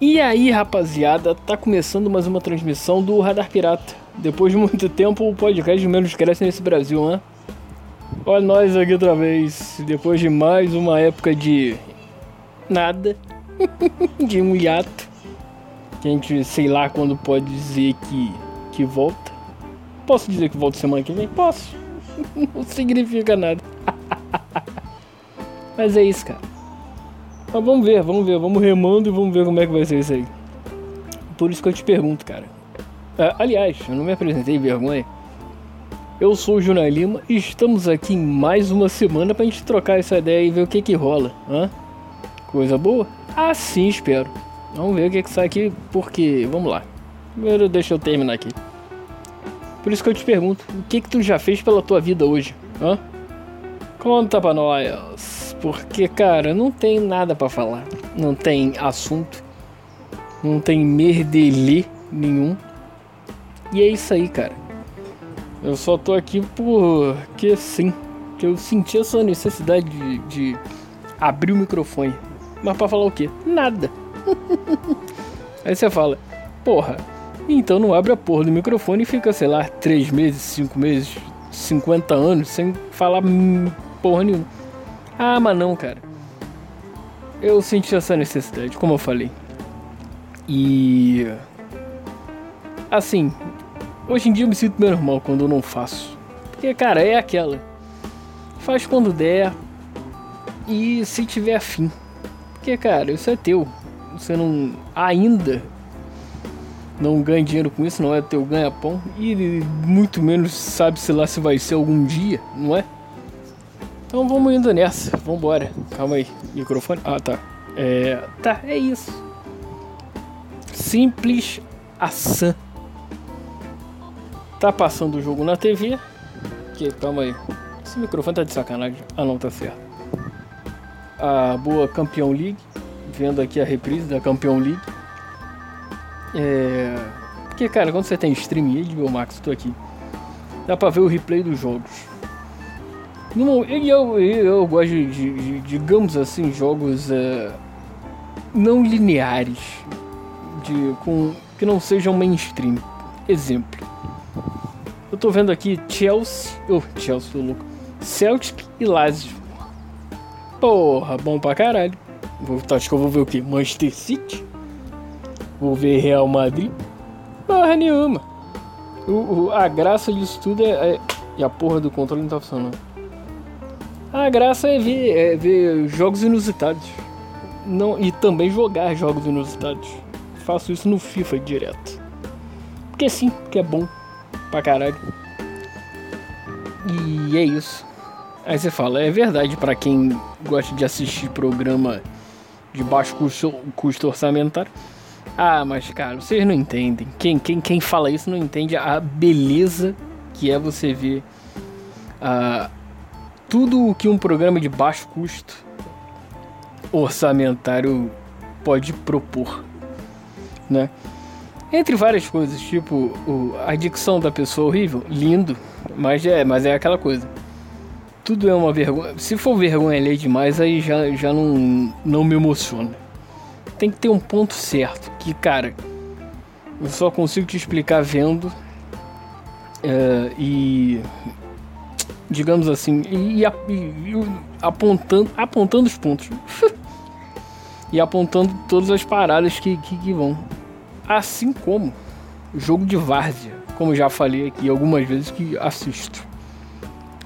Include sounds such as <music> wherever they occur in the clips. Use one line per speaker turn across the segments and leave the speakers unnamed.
E aí, rapaziada, tá começando mais uma transmissão do Radar Pirata. Depois de muito <laughs> tempo, o podcast menos cresce nesse Brasil, né? Olha nós aqui outra vez, depois de mais uma época de nada, <laughs> de um hiato, que a gente sei lá quando pode dizer que, que volta. Posso dizer que volta semana que vem? Posso. <laughs> Não significa nada. Mas é isso, cara. Mas vamos ver, vamos ver, vamos remando e vamos ver como é que vai ser isso aí. Por isso que eu te pergunto, cara. Ah, aliás, eu não me apresentei, vergonha. Eu sou o Júnior Lima e estamos aqui em mais uma semana pra gente trocar essa ideia e ver o que que rola. Hã? Coisa boa? Assim espero. Vamos ver o que que sai aqui, porque... Vamos lá. Primeiro deixa eu terminar aqui. Por isso que eu te pergunto, o que que tu já fez pela tua vida hoje? Hã? Conta pra nós porque, cara, não tem nada para falar. Não tem assunto. Não tem merdelê nenhum. E é isso aí, cara. Eu só tô aqui porque sim. Que eu senti essa necessidade de, de abrir o microfone. Mas pra falar o quê? Nada. <laughs> aí você fala, porra, então não abre a porra do microfone e fica, sei lá, 3 meses, 5 meses, 50 anos sem falar porra nenhuma. Ah, mas não, cara. Eu senti essa necessidade, como eu falei. E. Assim, hoje em dia eu me sinto meio normal quando eu não faço. Porque, cara, é aquela. Faz quando der. E se tiver afim. Porque, cara, isso é teu. Você não. Ainda. Não ganha dinheiro com isso, não é teu ganha-pão. E muito menos sabe-se lá se vai ser algum dia, não é? Então vamos indo nessa, vambora. Calma aí, microfone. Ah, tá. É. Tá, é isso. Simples ação. Tá passando o jogo na TV. Que, calma aí. Esse microfone tá de sacanagem. Ah, não, tá certo. A boa Campeão League. Vendo aqui a reprise da Campeão League. É. Porque, cara, quando você tem streaming de Max, tô aqui. Dá pra ver o replay dos jogos. No, e eu, eu gosto de, de, digamos assim, jogos uh, não lineares, de, com, que não sejam mainstream. Exemplo. Eu tô vendo aqui Chelsea. Oh, Chelsea, tô louco. Celtic e Lazio. Porra, bom pra caralho. Vou, acho que eu vou ver o que? Manchester City? Vou ver Real Madrid? Porra nenhuma. O, o, a graça disso tudo é, é. E a porra do controle não tá funcionando. A graça é ver, é ver jogos inusitados. Não, e também jogar jogos inusitados. Faço isso no FIFA direto. Porque sim, porque é bom pra caralho. E é isso. Aí você fala, é verdade para quem gosta de assistir programa de baixo custo, custo orçamentário. Ah, mas cara, vocês não entendem. Quem, quem, quem fala isso não entende a beleza que é você ver a, tudo o que um programa de baixo custo orçamentário pode propor, né? Entre várias coisas, tipo o, a dicção da pessoa horrível, lindo, mas é, mas é aquela coisa. Tudo é uma vergonha. Se for vergonha ler demais, aí já, já não, não me emociona. Tem que ter um ponto certo, que cara, eu só consigo te explicar vendo. Uh, e digamos assim, e, e, e apontando, apontando os pontos. <laughs> e apontando todas as paradas que, que, que, vão. Assim como jogo de várzea, como já falei aqui algumas vezes que assisto.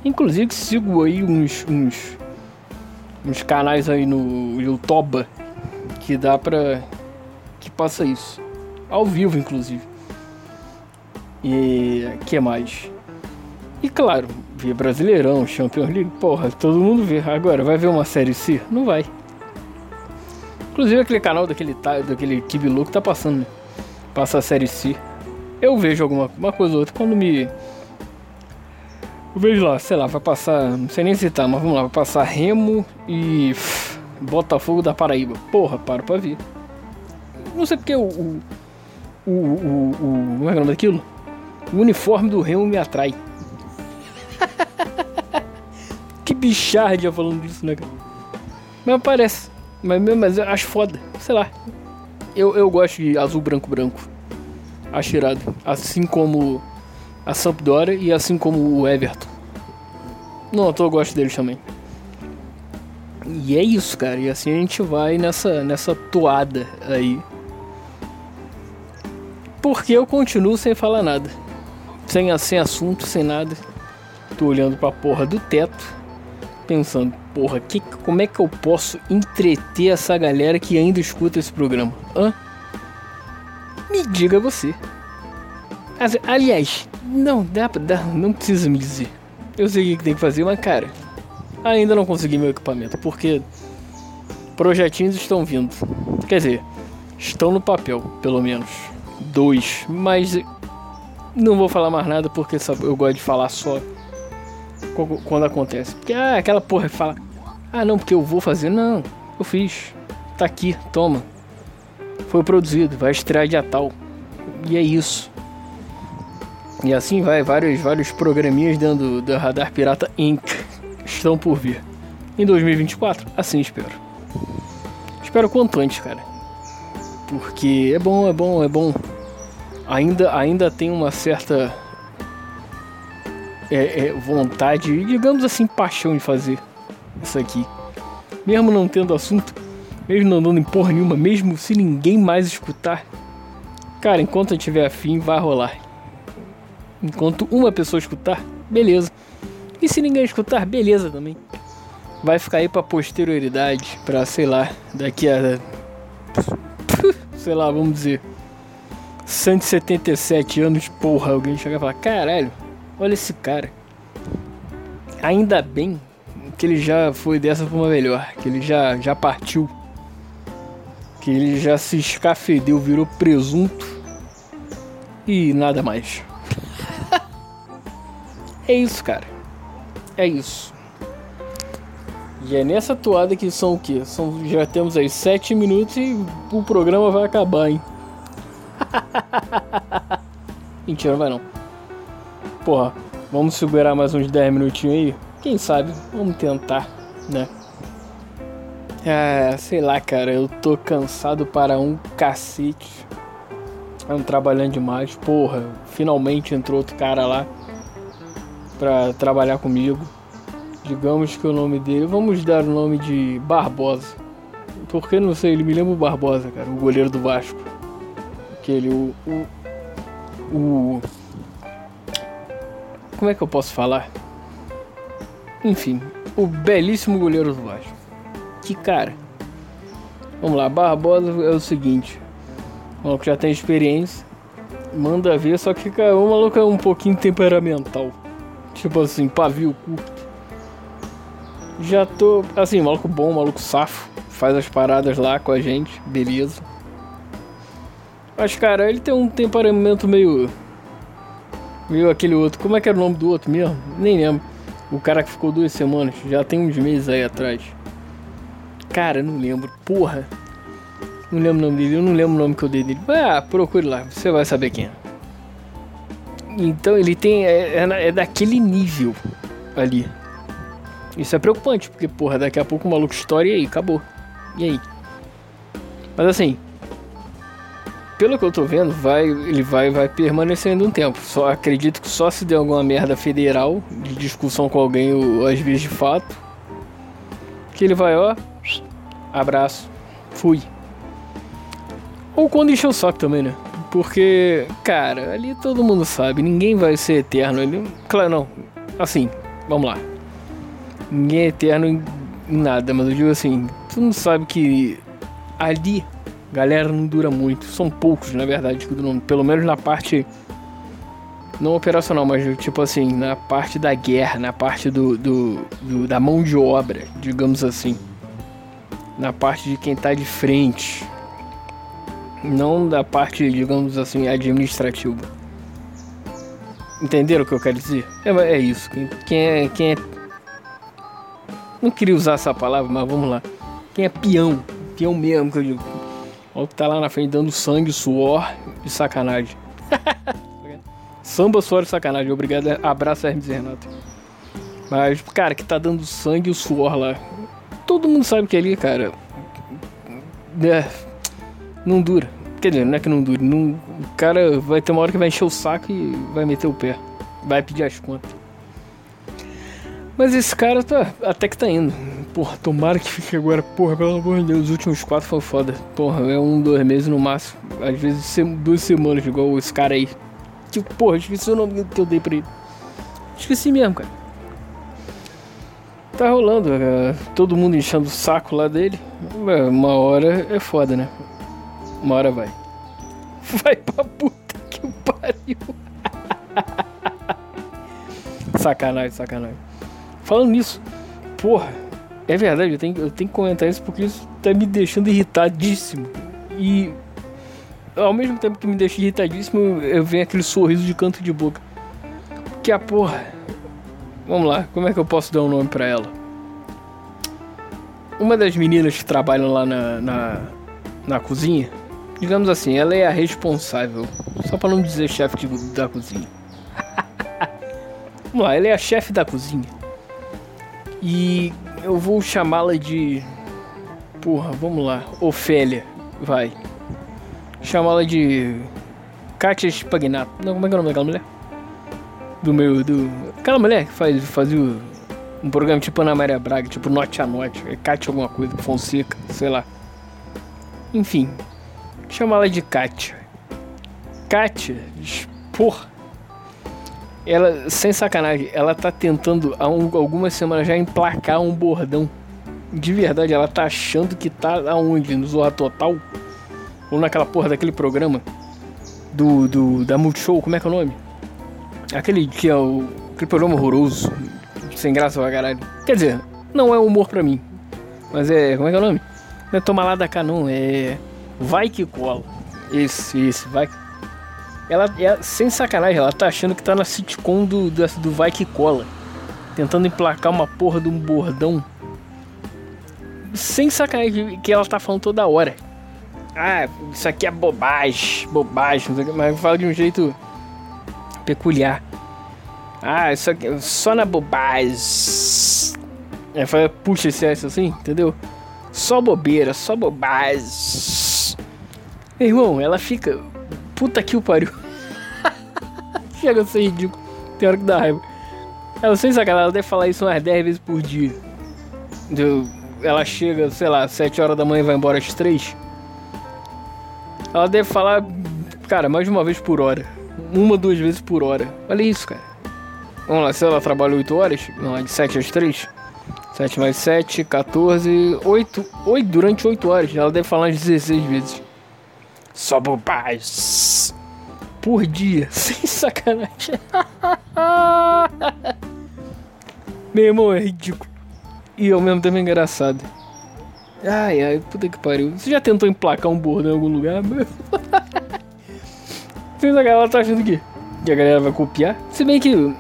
Inclusive sigo aí uns, uns, uns canais aí no YouTube que dá pra. que passa isso. Ao vivo, inclusive. E que mais? E claro, Brasileirão, Champions League, porra, todo mundo vê. Agora, vai ver uma série C? Não vai. Inclusive aquele canal daquele, daquele Kibi Louco tá passando, né? Passa a série C. Eu vejo alguma uma coisa ou outra quando me. Eu vejo lá, sei lá, vai passar. Não sei nem citar, mas vamos lá, vai passar Remo e. Botafogo da Paraíba. Porra, para pra ver. Não sei porque o. O. O. o, o como é, é o nome daquilo? O uniforme do Remo me atrai. <laughs> que bichardia falando disso, né, cara? Mas parece. Mas, mas eu acho foda. Sei lá. Eu, eu gosto de azul, branco, branco. Acho irado. Assim como a Sampdoria e assim como o Everton. Não, eu gosto deles também. E é isso, cara. E assim a gente vai nessa, nessa toada aí. Porque eu continuo sem falar nada. Sem, sem assunto, sem nada. Tô olhando pra porra do teto. Pensando, porra, que, como é que eu posso entreter essa galera que ainda escuta esse programa? Hã? Me diga você. Aliás, não, dá, dá, não precisa me dizer. Eu sei o que tem que fazer, mas cara, ainda não consegui meu equipamento, porque projetinhos estão vindo. Quer dizer, estão no papel, pelo menos. Dois, mas não vou falar mais nada porque eu gosto de falar só quando acontece. Porque ah, aquela porra fala, ah não, porque eu vou fazer. Não, eu fiz. Tá aqui, toma. Foi produzido, vai estrear dia tal. E é isso. E assim vai, vários, vários programinhas dentro do Radar Pirata Inc. estão por vir. Em 2024, assim espero. Espero quanto antes, cara. Porque é bom, é bom, é bom. Ainda, ainda tem uma certa é, é, vontade, digamos assim, paixão de fazer isso aqui. Mesmo não tendo assunto, mesmo não dando em porra nenhuma, mesmo se ninguém mais escutar. Cara, enquanto eu tiver afim, vai rolar. Enquanto uma pessoa escutar, beleza. E se ninguém escutar, beleza também. Vai ficar aí pra posterioridade, pra sei lá, daqui a. <laughs> sei lá, vamos dizer. 177 anos, porra, alguém chegar e falar: caralho, olha esse cara. Ainda bem que ele já foi dessa forma melhor, que ele já, já partiu. Que ele já se escafedeu, virou presunto e nada mais. <laughs> É isso, cara. É isso. E é nessa toada que são o quê? São, já temos aí 7 minutos e o programa vai acabar, hein? <laughs> Mentira, não vai não. Porra, vamos segurar mais uns 10 minutinhos aí? Quem sabe? Vamos tentar, né? Ah, sei lá, cara, eu tô cansado para um cacete. Ando trabalhando demais. Porra, finalmente entrou outro cara lá para trabalhar comigo. Digamos que o nome dele, vamos dar o nome de Barbosa. Porque não sei, ele me lembra o Barbosa, cara, o goleiro do Vasco. Aquele, o, o, o. Como é que eu posso falar? Enfim, o belíssimo goleiro do Vasco. Que cara. Vamos lá, Barbosa é o seguinte. O maluco já tem experiência. Manda ver, só que cara, o maluco é um pouquinho temperamental. Tipo assim, pavio curto. Já tô. Assim, maluco bom, maluco safo. Faz as paradas lá com a gente, beleza. Mas, cara, ele tem um temperamento meio. Meio aquele outro. Como é que era o nome do outro mesmo? Nem lembro. O cara que ficou duas semanas. Já tem uns meses aí atrás. Cara, não lembro. Porra. Não lembro o nome dele. Eu não lembro o nome que eu dei dele. Ah, procure lá. Você vai saber quem é. Então ele tem. É, é, é, daquele nível ali. Isso é preocupante, porque, porra, daqui a pouco o maluco estoura e aí, acabou. E aí? Mas assim. Pelo que eu tô vendo, vai, ele vai, vai permanecendo um tempo. Só acredito que só se der alguma merda federal de discussão com alguém ou às vezes de fato. Que ele vai, ó. Abraço. Fui. Ou quando encher o saco também, né? Porque, cara, ali todo mundo sabe, ninguém vai ser eterno. Ele, claro, não. Assim, vamos lá. Ninguém é eterno em, nada, mas eu digo assim, tu não sabe que ali galera não dura muito. São poucos, na verdade, que duram, pelo menos na parte não operacional, mas tipo assim, na parte da guerra, na parte do, do, do, da mão de obra, digamos assim. Na parte de quem tá de frente, não da parte, digamos assim, administrativa. Entenderam o que eu quero dizer? É, é isso. Quem é, quem é. Não queria usar essa palavra, mas vamos lá. Quem é peão, peão mesmo, que eu digo. O que tá lá na frente dando sangue, suor e sacanagem. <laughs> Samba, suor e sacanagem. Obrigado, abraço Hermes e Renato. Mas, cara, que tá dando sangue e suor lá. Todo mundo sabe que ali, cara. É Não dura. Quer dizer, não é que não dure. Não, o cara vai ter uma hora que vai encher o saco e vai meter o pé. Vai pedir as contas. Mas esse cara tá, até que tá indo. Porra, tomara que fique agora. Porra, pelo amor de Deus, os últimos quatro foram foda. Porra, é um, dois meses no máximo. Às vezes duas semanas, igual esse cara aí. Tipo, porra, esqueci o nome que eu dei pra ele. Esqueci mesmo, cara. Tá rolando, é, todo mundo enchendo o saco lá dele. É, uma hora é foda, né? Uma hora vai. <laughs> Vai pra puta que pariu. <laughs> sacanagem, sacanagem. Falando nisso, porra, é verdade, eu tenho, eu tenho que comentar isso porque isso tá me deixando irritadíssimo. E ao mesmo tempo que me deixa irritadíssimo, eu venho aquele sorriso de canto de boca. Que a porra. Vamos lá, como é que eu posso dar um nome pra ela? Uma das meninas que trabalham lá na, na, na cozinha, digamos assim, ela é a responsável. Só pra não dizer chefe da cozinha. <laughs> Vamos lá, ela é a chefe da cozinha. E eu vou chamá-la de. Porra, vamos lá. Ofélia, vai. Chamá-la de. Katia Spagnato. Não, como é que é o nome daquela mulher? Do meu. Do... Aquela mulher que faz, fazia um programa tipo Ana Maria Braga, tipo Note a Note. É Katia alguma coisa, Fonseca, sei lá. Enfim. Chamá-la de Katia. Katia, porra ela, sem sacanagem, ela tá tentando há um, algumas semanas já emplacar um bordão. De verdade, ela tá achando que tá aonde? No Zorra Total? Ou naquela porra daquele programa? Do, do da Multishow, como é que é o nome? Aquele que é o. Aquele programa horroroso. Sem graça pra caralho. Quer dizer, não é humor pra mim. Mas é. Como é que é o nome? Não é tomar lá da não, é. Vai que cola. Esse, esse, vai que ela, é sem sacanagem, ela tá achando que tá na sitcom do, do, do Vai Que Cola. Tentando emplacar uma porra de um bordão. Sem sacanagem, que ela tá falando toda hora. Ah, isso aqui é bobagem, bobagem, mas fala de um jeito peculiar. Ah, isso aqui só na bobagem. É, fala, puxa esse S assim, entendeu? Só bobeira, só bobagem. Irmão, ela fica. Puta que o pariu <laughs> chega a ser ridículo. Tem hora que dá raiva. Ela sem sacanagem, ela deve falar isso umas 10 vezes por dia. Ela chega, sei lá, 7 horas da manhã e vai embora às 3. Ela deve falar, cara, mais de uma vez por hora. Uma, duas vezes por hora. Olha isso, cara. Vamos lá, se ela trabalha 8 horas, não, é de 7 às 3. 7 mais 7, 14, 8, 8 durante 8 horas. Ela deve falar umas 16 vezes. Só bobagem por dia. <laughs> Sem sacanagem. <laughs> Meu irmão, é ridículo. E ao mesmo tempo é engraçado. Ai, ai, puta que pariu. Você já tentou emplacar um bordão em algum lugar? Sem sacanagem, ela tá achando que, que a galera vai copiar. Se bem que.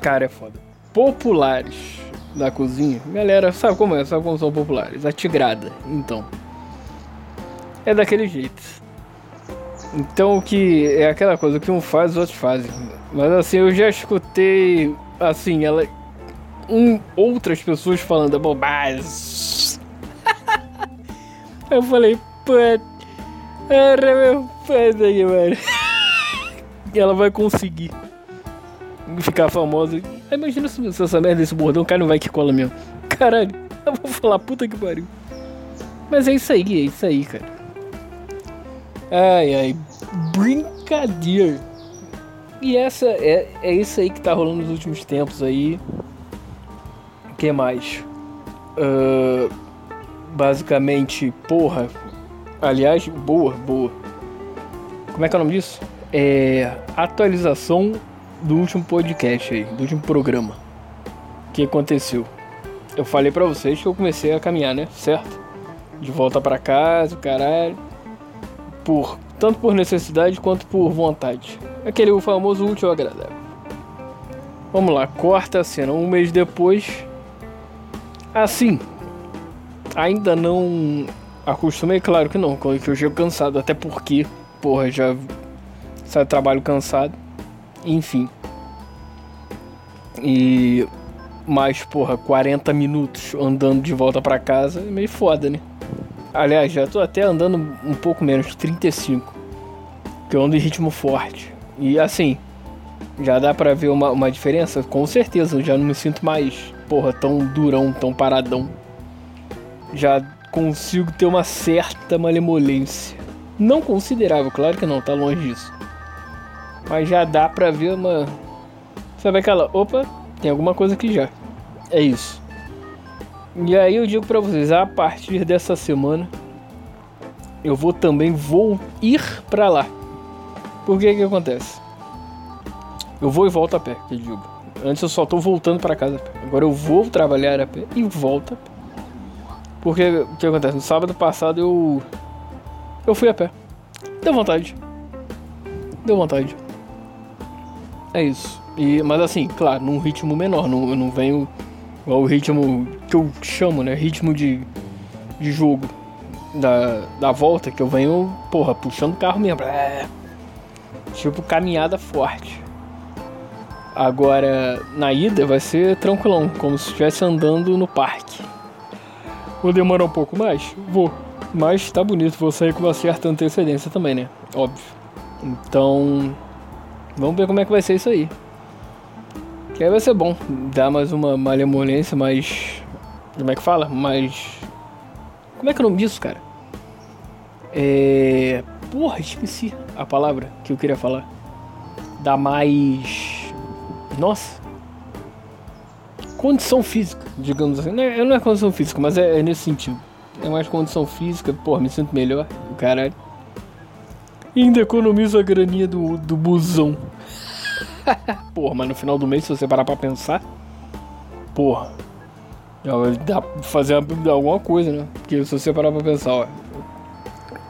Cara, é foda. Populares da cozinha. Galera, sabe como é? Sabe como são populares? A tigrada, então. É daquele jeito. Então o que é aquela coisa, o que um faz, os outros fazem. Mas assim, eu já escutei assim, ela um, outras pessoas falando bobagem. <laughs> eu falei, era meu pai aqui, mano. <laughs> ela vai conseguir ficar famosa. Imagina se, se essa merda desse bordão cai no vai que cola mesmo. Caralho, eu vou falar puta que pariu. Mas é isso aí, é isso aí, cara. Ai, ai, brincadeira. E essa é, é isso aí que tá rolando nos últimos tempos aí. O que mais? Uh, basicamente, porra. Aliás, boa, boa. Como é que é o nome disso? É atualização do último podcast aí, do último programa. O que aconteceu? Eu falei para vocês que eu comecei a caminhar, né? Certo? De volta para casa, caralho por tanto por necessidade quanto por vontade. Aquele famoso útil agradável. Vamos lá, corta a cena. Um mês depois. Assim. Ainda não acostumei, claro que não, que eu chego cansado, até porque, porra, já sai trabalho cansado. Enfim. E mais, porra, 40 minutos andando de volta para casa é meio foda, né? Aliás, já tô até andando um pouco menos, 35. Que eu ando em ritmo forte. E assim, já dá pra ver uma, uma diferença? Com certeza, eu já não me sinto mais, porra, tão durão, tão paradão. Já consigo ter uma certa malemolência. Não considerável, claro que não, tá longe disso. Mas já dá pra ver uma. Sabe aquela. Opa, tem alguma coisa aqui já. É isso. E aí eu digo pra vocês, a partir dessa semana eu vou também vou ir pra lá. Por que que acontece? Eu vou e volto a pé, que eu digo. Antes eu só tô voltando para casa. Agora eu vou trabalhar a pé e volto a pé. Porque o que acontece? No sábado passado eu. Eu fui a pé. Deu vontade. Deu vontade. É isso. E, mas assim, claro, num ritmo menor. Não, eu não venho o ritmo que eu chamo, né? Ritmo de, de jogo da, da volta, que eu venho, porra, puxando o carro mesmo. É, tipo caminhada forte. Agora, na ida vai ser tranquilão, como se estivesse andando no parque. Vou demorar um pouco mais? Vou. Mas tá bonito, vou sair com uma certa antecedência também, né? Óbvio. Então, vamos ver como é que vai ser isso aí. Que aí vai ser bom. Dar mais uma malemolência, mais. Como é que fala? Mais. Como é que é o nome disso, cara? É. Porra, esqueci a palavra que eu queria falar. Dá mais. Nossa. Condição física, digamos assim. Não é, não é condição física, mas é, é, nesse sentido. É mais condição física, porra, me sinto melhor. O caralho. E ainda economizo a graninha do, do busão. <laughs> porra, mas no final do mês, se você parar pra pensar, porra, dá pra fazer alguma coisa, né? Porque se você parar pra pensar, ó,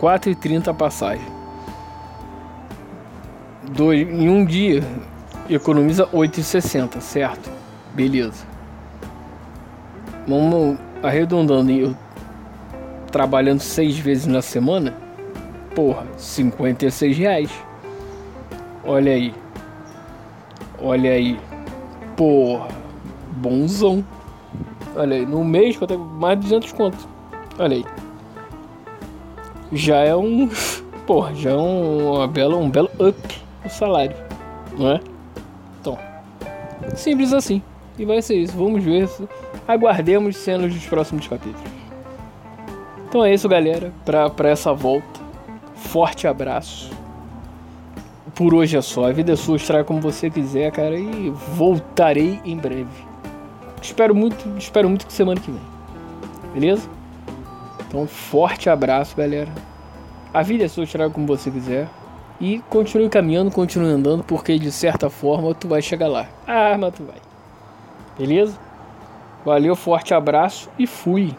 4,30 a passagem. Dois, em um dia, economiza 8,60, certo? Beleza. Vamos arredondando, eu trabalhando seis vezes na semana, porra, 56 reais. Olha aí. Olha aí. Porra. Bonzão. Olha aí. No mês tenho mais de 200 contos. Olha aí. Já é um. <laughs> Porra, já é um, uma bela, um belo up no salário. Não é? Então. Simples assim. E vai ser isso. Vamos ver. Aguardemos cenas dos próximos capítulos. Então é isso, galera. Pra, pra essa volta. Forte abraço por hoje é só. A vida é sua, extraia como você quiser, cara, e voltarei em breve. Espero muito, espero muito que semana que vem. Beleza? Então, forte abraço, galera. A vida é sua, extraia como você quiser. E continue caminhando, continue andando, porque de certa forma tu vai chegar lá. Ah, mas tu vai. Beleza? Valeu, forte abraço e fui.